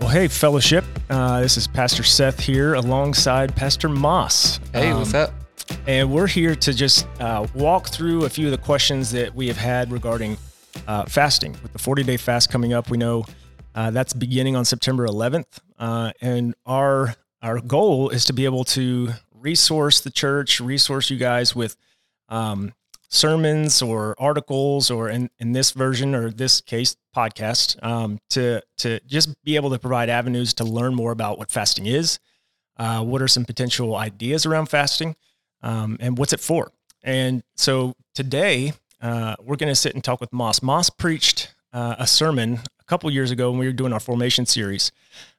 Well, hey, fellowship. Uh, this is Pastor Seth here alongside Pastor Moss. Hey, what's Um, up? And we're here to just uh, walk through a few of the questions that we have had regarding uh, fasting. With the 40 day fast coming up, we know uh, that's beginning on September 11th. Uh, and our, our goal is to be able to resource the church, resource you guys with um, sermons or articles, or in, in this version or this case, podcast, um, to, to just be able to provide avenues to learn more about what fasting is. Uh, what are some potential ideas around fasting? um, and what's it for. And so today uh, we're going to sit and talk with Moss. Moss preached uh, a sermon a couple years ago when we were doing our formation series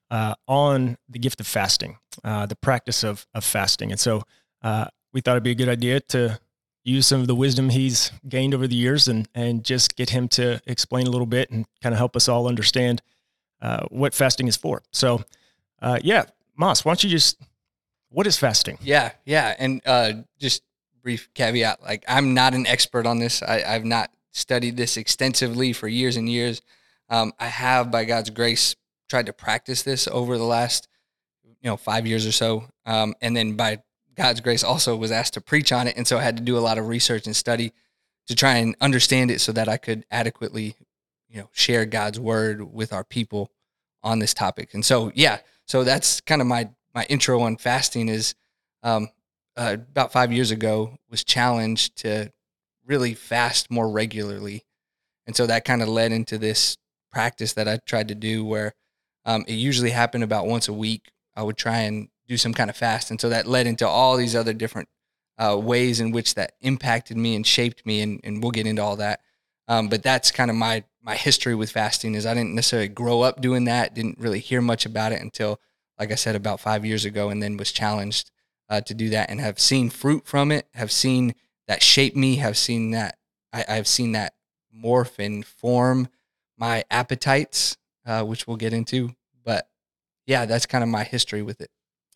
uh, on the gift of fasting, uh, the practice of, of fasting. And so uh, we thought it'd be a good idea to use some of the wisdom he's gained over the years and, and just get him to explain a little bit and kind of help us all understand uh, what fasting is for. So, uh, yeah, Moss, why don't you just, what is fasting? Yeah, yeah. And uh, just brief caveat like, I'm not an expert on this. I, I've not studied this extensively for years and years. Um, I have, by God's grace, tried to practice this over the last, you know, five years or so. Um, and then by God's grace, also was asked to preach on it. And so I had to do a lot of research and study to try and understand it so that I could adequately, you know, share God's word with our people on this topic. And so, yeah, so that's kind of my my intro on fasting is um, uh, about five years ago was challenged to really fast more regularly, and so that kind of led into this practice that I tried to do where um, it usually happened about once a week. I would try and do some kind of fast, and so that led into all these other different uh, ways in which that impacted me and shaped me, and, and we'll get into all that. Um, but that's kind of my my history with fasting is I didn't necessarily grow up doing that, didn't really hear much about it until like I said, about five years ago, and then was challenged uh, to do that, and have seen fruit from it. Have seen that shape me. Have seen that I, I've seen that morph and form my appetites, uh, which we'll get into. But yeah, that's kind of my history with it.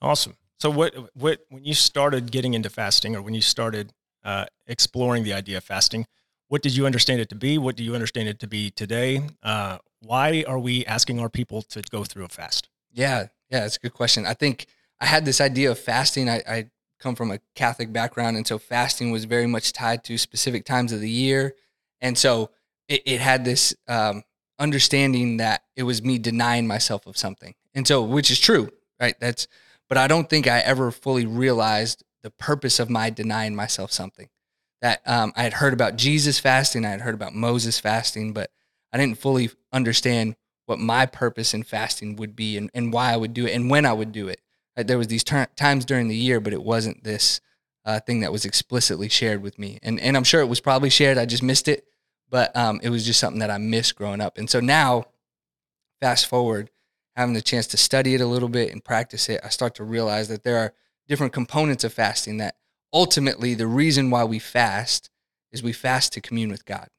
Awesome. So what what when you started getting into fasting or when you started uh, exploring the idea of fasting, what did you understand it to be? What do you understand it to be today? Uh, why are we asking our people to go through a fast? Yeah, yeah, that's a good question. I think I had this idea of fasting. I, I come from a Catholic background, and so fasting was very much tied to specific times of the year, and so it, it had this um, understanding that it was me denying myself of something, and so which is true, right? That's, but I don't think I ever fully realized the purpose of my denying myself something. That um, I had heard about Jesus fasting, I had heard about Moses fasting, but I didn't fully understand what my purpose in fasting would be and, and why I would do it and when I would do it. Like there was these ter- times during the year, but it wasn't this uh, thing that was explicitly shared with me. And and I'm sure it was probably shared. I just missed it, but um, it was just something that I missed growing up. And so now, fast forward, having the chance to study it a little bit and practice it, I start to realize that there are different components of fasting. That ultimately, the reason why we fast is we fast to commune with God.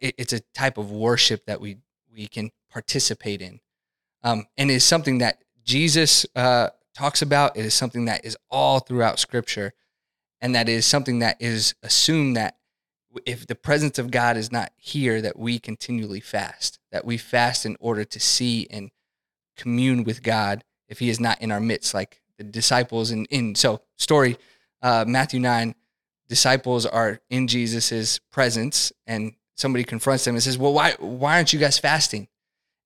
It's a type of worship that we we can participate in. Um, and is something that Jesus uh, talks about. It is something that is all throughout Scripture, and that is something that is assumed that if the presence of God is not here, that we continually fast. That we fast in order to see and commune with God. If He is not in our midst, like the disciples in in so story uh, Matthew nine, disciples are in Jesus's presence, and somebody confronts them and says, "Well, why why aren't you guys fasting?"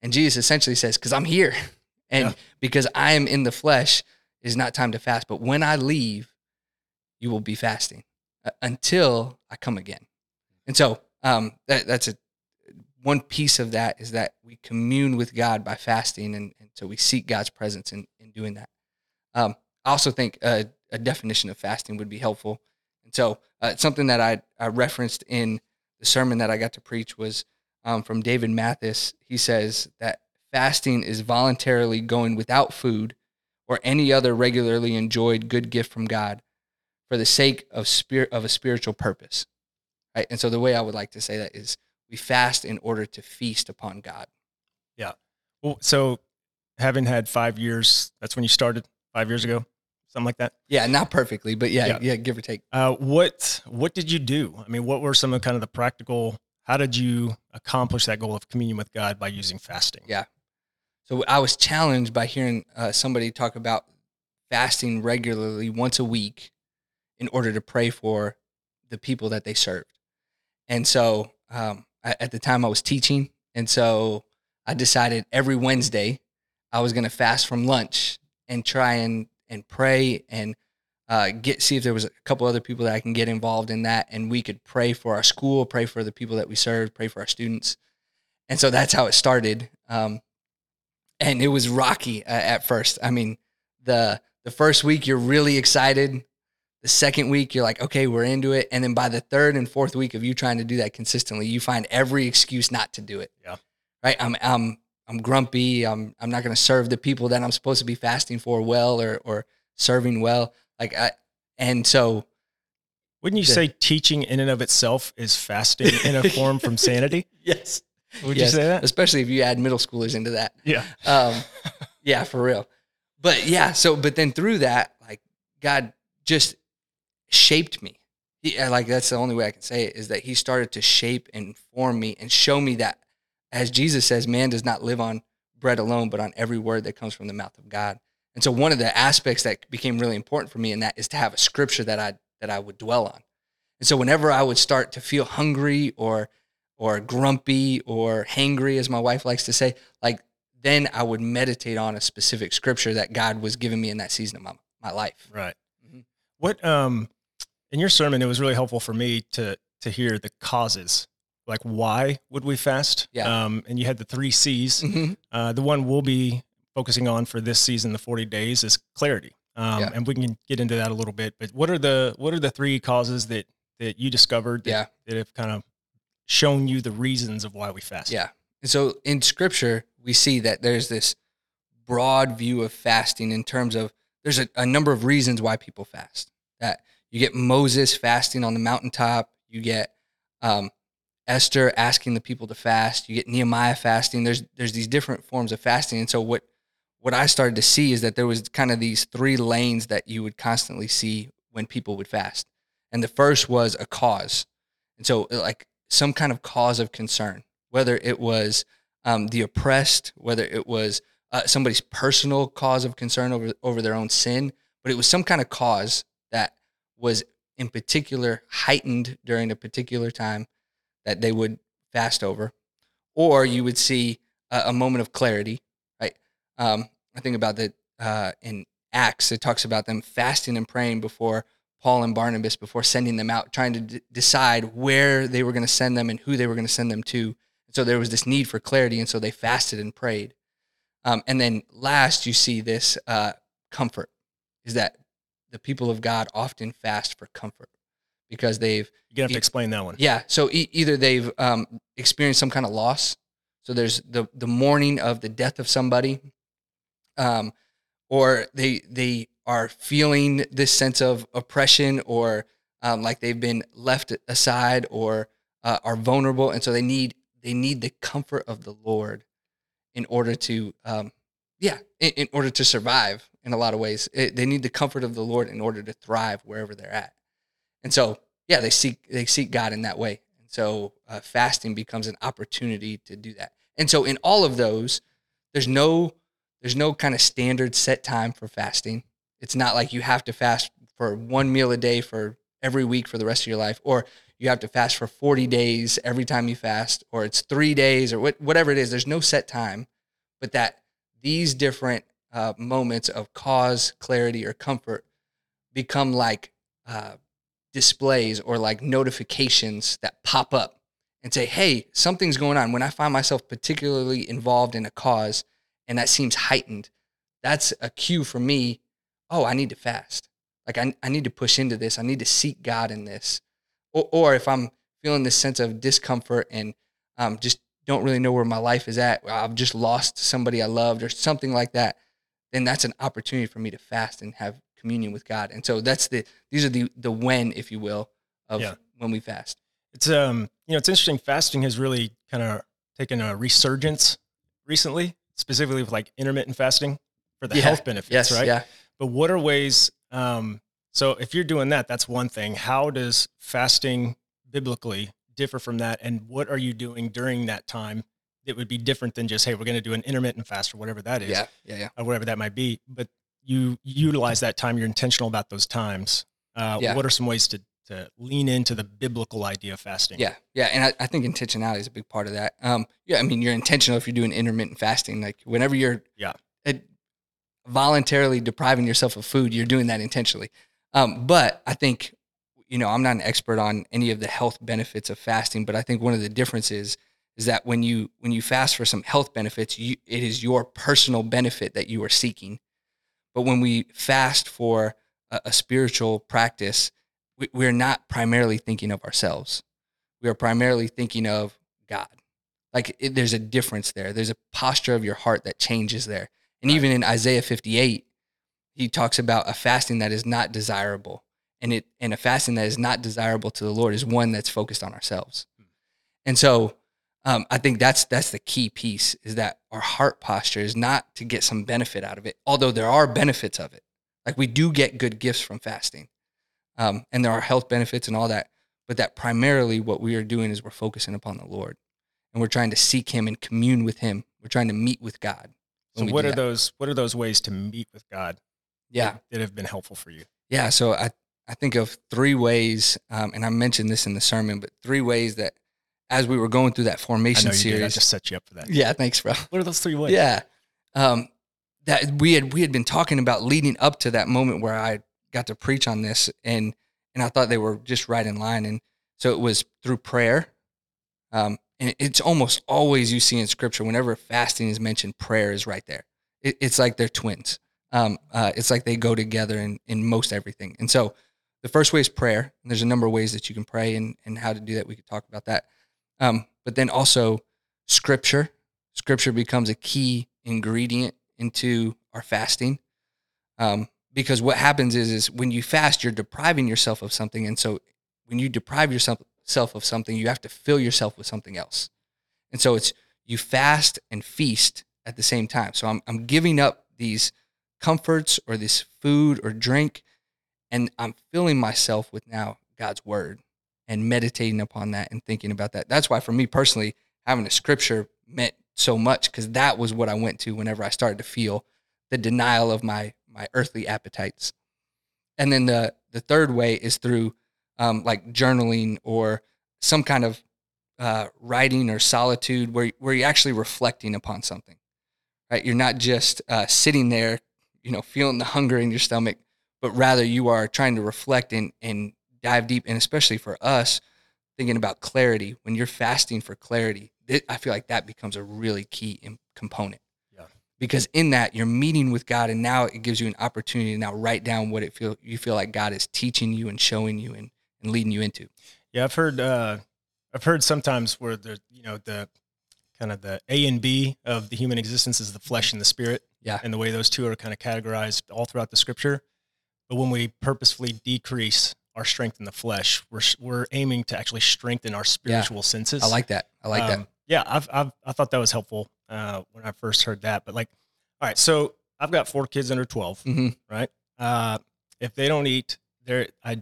And Jesus essentially says, "Because I'm here, and Yeah. because I am in the flesh, is not time to fast. But when I leave, you will be fasting uh, until I come again." And so um, that, that's a one piece of that is that we commune with God by fasting, and, and so we seek God's presence in, in doing that. Um, I also think a, a definition of fasting would be helpful, and so uh, something that I, I referenced in the sermon that I got to preach was um, from David Mathis. He says that fasting is voluntarily going without food or any other regularly enjoyed good gift from God for the sake of spirit of a spiritual purpose. Right? And so the way I would like to say that is we fast in order to feast upon God. Yeah. Well, so having had five years, that's when you started five years ago, something like that. Yeah, not perfectly, but yeah, Yeah. yeah, give or take. Uh, what what did you do? I mean, what were some of kind of the practical? How did you accomplish that goal of communion with God by using fasting? Yeah. So I was challenged by hearing uh, somebody talk about fasting regularly once a week in order to pray for the people that they served. And so um, at the time I was teaching. And so I decided every Wednesday I was going to fast from lunch and try and, and pray and uh, get see if there was a couple other people that I can get involved in that, and we could pray for our school, pray for the people that we serve, pray for our students, and so that's how it started. Um, and it was rocky uh, at first. I mean, the the first week you're really excited. The second week you're like, okay, we're into it, and then by the third and fourth week of you trying to do that consistently, you find every excuse not to do it. Yeah. Right. I'm I'm I'm grumpy. I'm I'm not going to serve the people that I'm supposed to be fasting for well or or serving well. Like I, and so wouldn't you the, say teaching in and of itself is fasting in a form from sanity? Yes. Would yes. you say that? Especially if you add middle schoolers into that. Yeah. Um, yeah, for real. But yeah, so but then through that, like God just shaped me. He, like that's the only way I can say it is that He started to shape and form me and show me that, as Jesus says, man does not live on bread alone, but on every word that comes from the mouth of God. And so one of the aspects that became really important for me in that is to have a scripture that I that I would dwell on. And so whenever I would start to feel hungry or or grumpy or hangry, as my wife likes to say, like then I would meditate on a specific scripture that God was giving me in that season of my, my life. Right. Mm-hmm. What um in your sermon it was really helpful for me to to hear the causes. Like why would we fast? Yeah. Um and you had the three C's. Mm-hmm. Uh the one we'll be focusing on for this season, the 40 days, is clarity. Um, Yeah. and we can get into that a little bit. But what are the what are the three causes that that you discovered that, Yeah. that have kind of shown you the reasons of why we fast? Yeah. And so in scripture, we see that there's this broad view of fasting in terms of there's a, a number of reasons why people fast. That you get Moses fasting on the mountaintop, you get um, Esther asking the people to fast, you get Nehemiah fasting. There's there's these different forms of fasting. And so what what I started to see is that there was kind of these three lanes that you would constantly see when people would fast. And the first was a cause. And so like some kind of cause of concern, whether it was um, the oppressed, whether it was uh, somebody's personal cause of concern over over their own sin, but it was some kind of cause that was in particular heightened during a particular time that they would fast over, or you would see a, a moment of clarity, right? Um, I think about that uh, in Acts. It talks about them fasting and praying before Paul and Barnabas before sending them out, trying to d- decide where they were going to send them and who they were going to send them to. And so there was this need for clarity, and so they fasted and prayed. Um, and then last, you see this uh, comfort is that the people of God often fast for comfort because they've You're gonna have E- to explain that one. yeah. So e- either they've um, experienced some kind of loss. So there's the the mourning of the death of somebody, um, or they they are feeling this sense of oppression, or um, like they've been left aside, or uh, are vulnerable, and so they need they need the comfort of the Lord in order to um, yeah in, in order to survive. In a lot of ways, it, they need the comfort of the Lord in order to thrive wherever they're at. And so yeah, they seek they seek God in that way. And so uh, fasting becomes an opportunity to do that. And so in all of those, there's no there's no kind of standard set time for fasting. It's not like you have to fast for one meal a day for every week for the rest of your life, or you have to fast for 40 days every time you fast, or it's three days, or what, whatever it is. There's no set time, but that these different uh, moments of cause, clarity, or comfort become like uh, displays or like notifications that pop up and say, hey, something's going on. When I find myself particularly involved in a cause and that seems heightened, that's a cue for me. Oh, I need to fast. Like, I, I need to push into this. I need to seek God in this. Or, or if I'm feeling this sense of discomfort and um, just don't really know where my life is at, I've just lost somebody I loved or something like that, then that's an opportunity for me to fast and have communion with God. And so that's the these are the the when, if you will, of Yeah. when we fast. It's um, you know, it's interesting. Fasting has really kind of taken a resurgence recently, specifically with like intermittent fasting for the Yeah. health benefits, Yes, right? yeah. But what are ways? Um, so if you're doing that, that's one thing. How does fasting biblically differ from that? And what are you doing during that time it would be different than just hey we're going to do an intermittent fast or whatever that is Yeah, yeah, yeah. or whatever that might be but you utilize that time you're intentional about those times uh, Yeah. what are some ways to to lean into the biblical idea of fasting Yeah, yeah, and I, I think intentionality is a big part of that. Um, yeah, I mean, you're intentional if you're doing intermittent fasting. Like whenever you're Yeah. voluntarily depriving yourself of food, you're doing that intentionally. Um, but I think, you know, I'm not an expert on any of the health benefits of fasting, but I think one of the differences is that when you when you fast for some health benefits, you, it is your personal benefit that you are seeking. But when we fast for a, a spiritual practice, we, we're not primarily thinking of ourselves we are primarily thinking of God. Like it, there's a difference there. There's a posture of your heart that changes there. And Right. even in Isaiah 58, he talks about a fasting that is not desirable. And it and a fasting that is not desirable to the Lord is one that's focused on ourselves. And so um, I think that's that's the key piece is that our heart posture is not to get some benefit out of it, although there are benefits of it. Like we do get good gifts from fasting, um, and there are health benefits and all that but that primarily what we are doing is we're focusing upon the Lord and we're trying to seek him and commune with him. We're trying to meet with God. so what are that. those what are those ways to meet with god Yeah. that, that have been helpful for you Yeah. So I, I think of three ways, um, and I mentioned this in the sermon, but three ways that as we were going through that i formation know you did i series. just set you up for that yeah. Thanks, bro. what are those three ways Yeah. Um, that we had we had been talking about leading up to that moment where I got to preach on this and and I thought they were just right in line. And so it was through prayer. Um, and it's almost always you see in scripture, whenever fasting is mentioned, prayer is right there. It, it's like they're twins. Um, uh, it's like they go together in, in most everything. And so the first way is prayer. And there's a number of ways that you can pray and, and how to do that. We could talk about that. Um, but then also scripture. Scripture becomes a key ingredient into our fasting. Um, because what happens is, is when you fast, you're depriving yourself of something. And so when you deprive yourself of something, you have to fill yourself with something else. And so it's you fast and feast at the same time. So I'm, I'm giving up these comforts or this food or drink, and I'm filling myself with now God's word and meditating upon that and thinking about that. That's why for me personally, having a scripture meant so much because that was what I went to whenever I started to feel the denial of my my earthly appetites. And then the the third way is through um, like journaling or some kind of uh, writing or solitude where where you're actually reflecting upon something. Right, you're not just uh, sitting there, you know, feeling the hunger in your stomach, but rather you are trying to reflect and and dive deep. And especially for us, thinking about clarity when you're fasting for clarity, it, I feel like that becomes a really key component. Yeah. Because in that you're meeting with God, and now it gives you an opportunity to now write down what it feel you feel like God is teaching you and showing you and, and leading you into. Yeah, I've heard. Uh, I've heard sometimes where the you know the kind of the A and B of the human existence is the flesh and the spirit. Yeah. and the way those two are kind of categorized all throughout the scripture. But when we purposefully decrease our strength in the flesh, we're we're aiming to actually strengthen our spiritual senses. I like that. I like that. Um, Yeah, I've, I've I thought that was helpful uh, when I first heard that. But like, all right, so I've got four kids under 12 Mhm. right? Uh, if they don't eat, they're I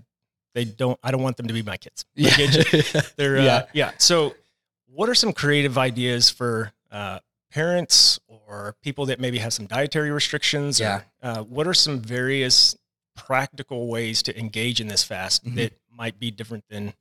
they don't I don't want them to be my kids. Like, it just- they're uh, Yeah. yeah. So, what are some creative ideas for uh, parents or people that maybe have some dietary restrictions? Yeah. Or, uh, what are some various practical ways to engage in this fast Mhm. that might be different than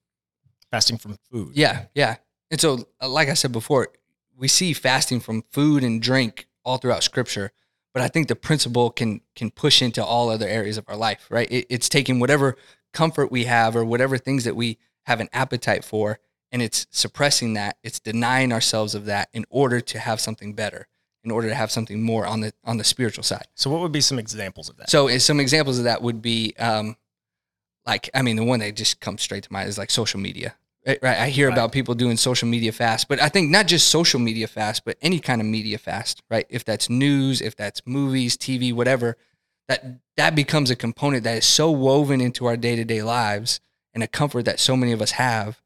fasting from food? Yeah, yeah. And so, uh, like I said before, we see fasting from food and drink all throughout Scripture, but I think the principle can can push into all other areas of our life. Right? It, it's taking whatever comfort we have or whatever things that we have an appetite for, and it's suppressing that. It's denying ourselves of that in order to have something better, in order to have something more on the on the spiritual side. So, what would be some examples of that? So, uh, some examples of that would be, um, like, I mean, the one that just comes straight to mind is like social media. Right? right? I hear Right. about people doing social media fast, but I think not just social media fast, but any kind of media fast, right? If that's news, if that's movies, TV, whatever, that that becomes a component that is so woven into our day to day lives and a comfort that so many of us have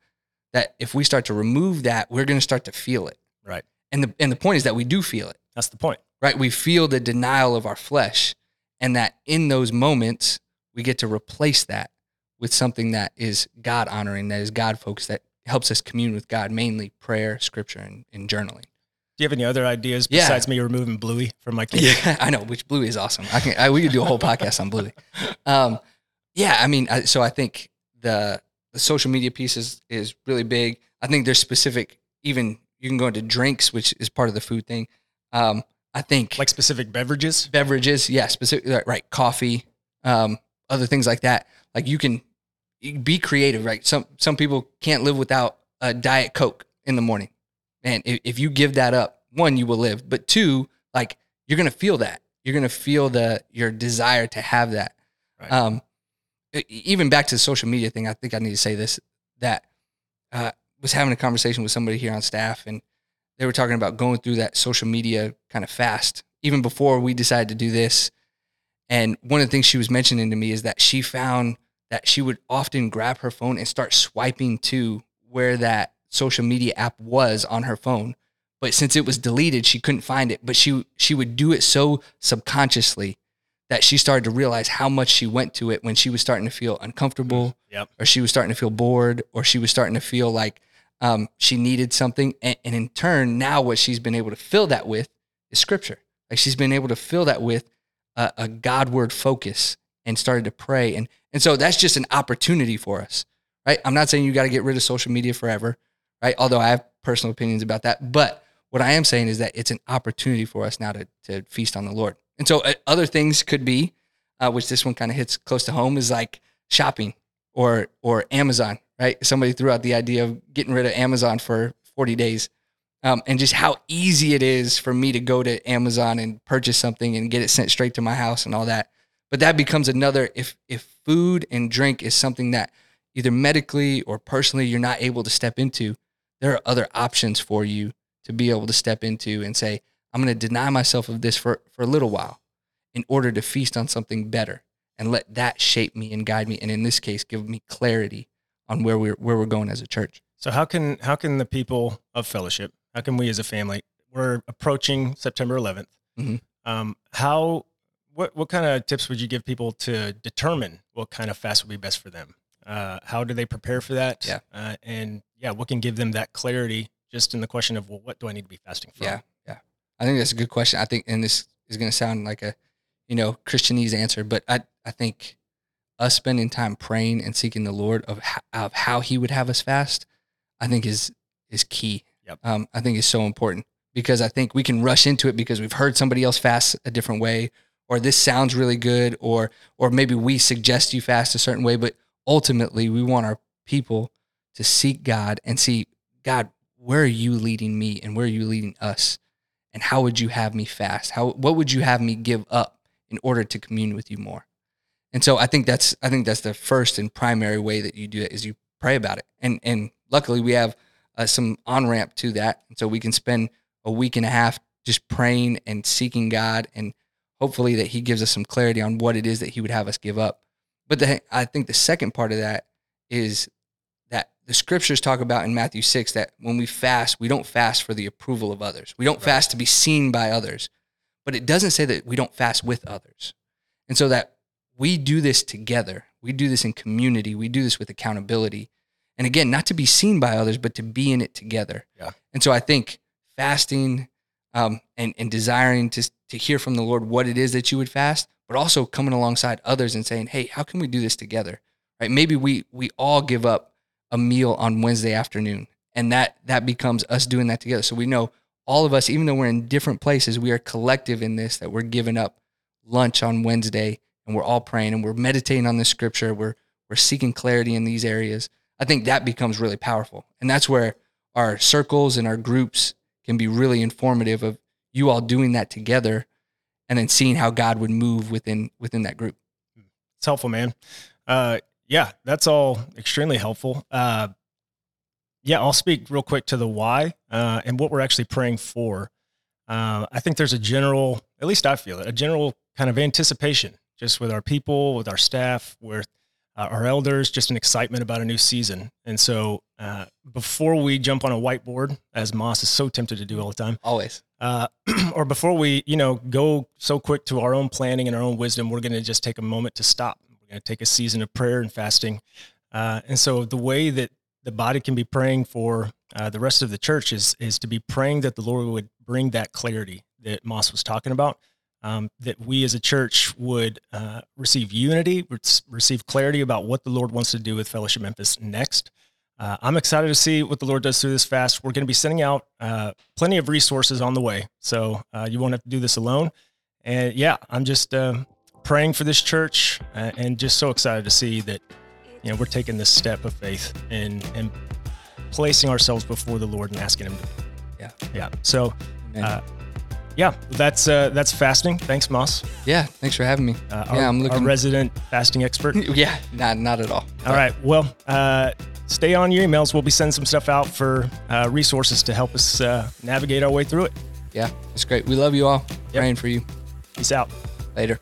that if we start to remove that, we're going to start to feel it. Right. And the and the point is that we do feel it That's the point. right? We feel the denial of our flesh, and that in those moments, we get to replace that with something that is God honoring, that is God focused, that helps us commune with God, mainly prayer, scripture, and, and journaling. Do you have any other ideas Yeah. besides me removing Bluey from my kids? Yeah, I know. Which Bluey is awesome. I can. I, we could do a whole podcast on Bluey. Um, yeah, I mean, I, so I think the the social media piece is is really big. I think there's specific. Even you can go into drinks, which is part of the food thing. Um, I think Like specific beverages? beverages, yeah, specific right, coffee, um, other things like that. Like you can you can be creative, right? Some some people can't live without a diet coke in the morning, and if, if you give that up, one you will live, but two, like you're gonna feel that. You're gonna feel the your desire to have that. Right. Um, even back to the social media thing, I think I need to say this that uh, was having a conversation with somebody here on staff, and they were talking about going through that social media kind of fast, even before we decided to do this. And one of the things she was mentioning to me is that she found that she would often grab her phone and start swiping to where that social media app was on her phone. But since it was deleted, she couldn't find it. But she she would do it so subconsciously that she started to realize how much she went to it when she was starting to feel uncomfortable Yep. or she was starting to feel bored or she was starting to feel like um, she needed something. And, and in turn now what she's been able to fill that with is scripture. Like she's been able to fill that with a, a godward focus and started to pray. And and so that's just an opportunity for us right? I'm not saying you got to get rid of social media forever right? Although i have personal opinions about that. But what i am saying is that it's an opportunity for us now to, to feast on the lord. And so uh, other things could be uh, which this one kind of hits close to home is like shopping or or Amazon, right? Somebody threw out the idea of getting rid of Amazon for 40 days. Um, and just how easy it is for me to go to Amazon and purchase something and get it sent straight to my house and all that. But that becomes another if if food and drink is something that either medically or personally you're not able to step into, there are other options for you to be able to step into and say, I'm going to deny myself of this for, for a little while in order to feast on something better and let that shape me and guide me and in this case give me clarity on where we're where we're going as a church So how can how can the people of fellowship, how can we as a family, we're approaching September 11th. Mhm. Um, how what what kind of tips would you give people to determine what kind of fast would be best for them? Uh, how do they prepare for that? Yeah. Uh, and yeah, what can give them that clarity just in the question of well, what do I need to be fasting from? yeah yeah i think that's a good question i think and this is going to sound like a you know christianese answer but i i think us spending time praying and seeking the lord of how, of how he would have us fast i think is is key. Yep. um, i think is so important because i think we can rush into it because we've heard somebody else fast a different way or this sounds really good or or maybe we suggest you fast a certain way but ultimately we want our people to seek god and see god where are you leading me and where are you leading us? And how would you have me fast? How what would you have me give up in order to commune with you more and so i think that's i think that's the first and primary way that you do it is you pray about it and and luckily we have uh, some on ramp to that and so we can spend a week and a half just praying and seeking god and hopefully that he gives us some clarity on what it is that he would have us give up but the, i think the second part of that is that the scriptures talk about in Matthew 6 that when we fast, we don't fast for the approval of others. We don't Right. fast to be seen by others. But it doesn't say that we don't fast with others. And so that we do this together. We do this in community. We do this with accountability. And again, not to be seen by others, but to be in it together. Yeah. And so I think fasting um, and, and desiring to, to hear from the Lord what it is that you would fast, but also coming alongside others and saying, hey, how can we do this together? Right? Maybe we we all give up a meal on Wednesday afternoon, and that that becomes us doing that together. So we know all of us, even though we're in different places, we are collective in this. That we're giving up lunch on Wednesday, and we're all praying and we're meditating on the scripture. We're we're seeking clarity in these areas. I think that becomes really powerful, and that's where our circles and our groups can be really informative of you all doing that together, and then seeing how God would move within within that group. It's helpful, man. Uh, yeah, that's all extremely helpful. Uh, yeah, I'll speak real quick to the why uh, and what we're actually praying for. Uh, I think there's a general, at least I feel it, a general kind of anticipation just with our people, with our staff, with uh, our elders, just an excitement about a new season. And so uh, before we jump on a whiteboard, as Moss is so tempted to do all the time, Always, uh, or before we, you know, go so quick to our own planning and our own wisdom, we're going to just take a moment to stop. We're going to take a season of prayer and fasting. Uh, and so the way that the body can be praying for uh, the rest of the church is is to be praying that the Lord would bring that clarity that Moss was talking about. Um, that we as a church would uh, receive unity, receive clarity about what the Lord wants to do with Fellowship Memphis next. Uh, I'm excited to see what the Lord does through this fast. We're going to be sending out uh, plenty of resources on the way, so uh, you won't have to do this alone. And yeah, I'm just um, praying for this church uh, and just so excited to see that you know we're taking this step of faith and and placing ourselves before the Lord and asking Him to. Yeah, yeah. So, uh, yeah, that's uh, that's fasting. Thanks, Moss. Yeah, thanks for having me. Uh, our, yeah, I'm looking. Our resident fasting expert. yeah, not not at all. All right. Well, uh, stay on your emails. We'll be sending some stuff out for uh, resources to help us uh, navigate our way through it. Yeah, it's great. We love you all. Yep. Praying for you. Peace out. Later.